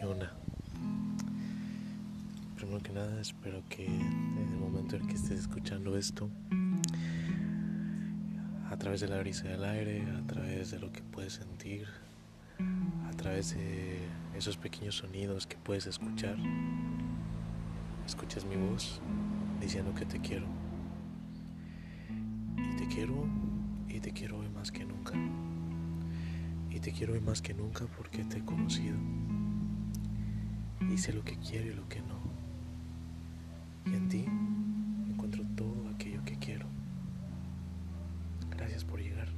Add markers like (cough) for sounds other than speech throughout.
¿Qué onda? Primero que nada, espero que en el momento en que estés escuchando esto, a través de la brisa del aire, a través de lo que puedes sentir, a través de esos pequeños sonidos que puedes escuchar, escuchas mi voz diciendo que te quiero. Y te quiero, y te quiero hoy más que nunca. Y te quiero hoy más que nunca porque te he conocido. Y lo que quiero y lo que no. Y en ti encuentro todo aquello que quiero. Gracias por llegar.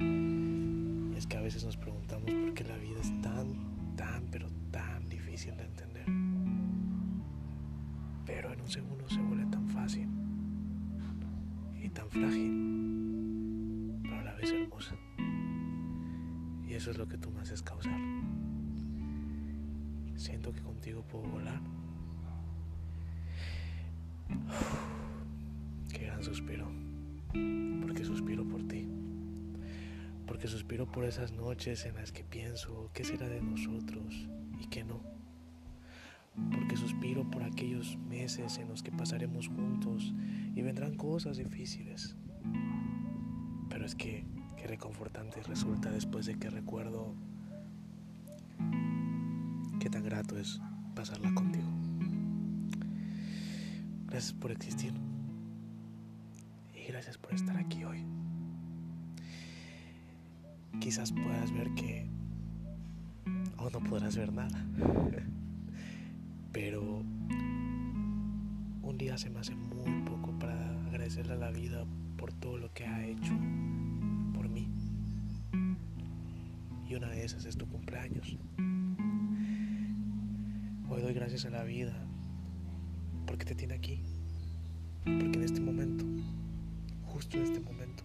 Y es que a veces nos preguntamos por qué la vida es tan, tan, pero tan difícil de entender. Pero en un segundo se vuelve tan fácil y tan frágil, pero a la vez hermosa. Y eso es lo que tú me haces causar. Siento que contigo puedo volar Qué gran suspiro. Porque suspiro por ti. Porque suspiro por esas noches en las que pienso qué será de nosotros y qué no. Porque suspiro por aquellos meses en los que pasaremos juntos y vendrán cosas difíciles. Pero es que qué reconfortante resulta después de que recuerdo qué tan grato es pasarla contigo. Gracias por existir. Y gracias por estar aquí hoy. Quizás puedas ver que... O no podrás ver nada. (laughs) Pero un día se me hace muy poco para agradecerle a la vida por todo lo que ha hecho por mí. Y una de esas es tu cumpleaños. Hoy doy gracias a la vida porque te tiene aquí. Porque en este momento, justo en este momento,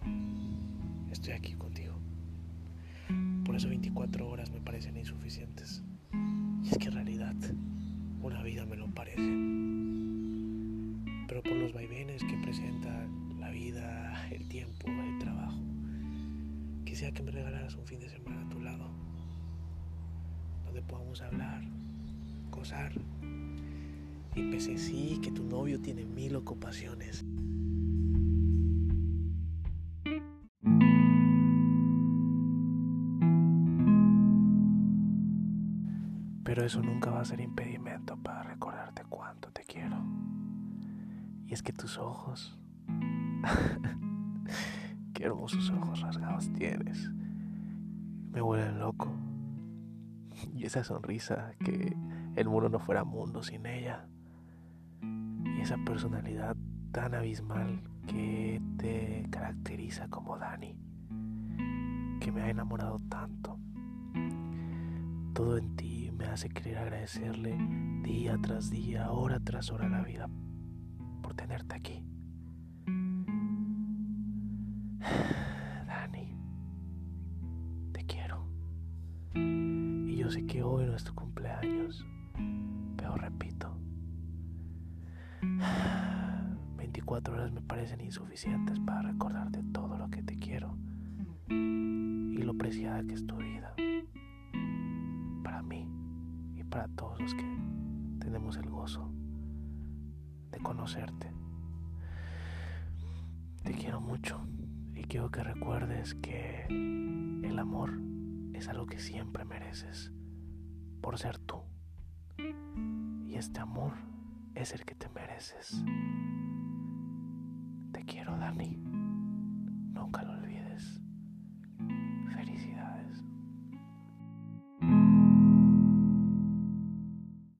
estoy aquí contigo. Por eso 24 horas me parecen insuficientes. Y es que en realidad una vida me lo parece. Pero por los vaivenes que presenta la vida, el tiempo, el trabajo, quisiera que me regalaras un fin de semana a tu lado, donde podamos hablar, gozar y pese sí que tu novio tiene mil ocupaciones. Pero eso nunca va a ser impedimento para recordarte cuánto te quiero. Y es que tus ojos... (laughs) Qué hermosos ojos rasgados tienes. Me vuelven loco. Y esa sonrisa que el mundo no fuera mundo sin ella esa personalidad tan abismal que te caracteriza como Dani, que me ha enamorado tanto. Todo en ti me hace querer agradecerle día tras día, hora tras hora la vida por tenerte aquí. (sighs) Dani, te quiero. Y yo sé que hoy no es tu cumpleaños, pero repito, (sighs) 24 horas me parecen insuficientes para recordarte todo lo que te quiero y lo preciada que es tu vida. Para mí y para todos los que tenemos el gozo de conocerte. Te quiero mucho y quiero que recuerdes que el amor es algo que siempre mereces por ser tú. Este amor es el que te mereces. Te quiero, Dani.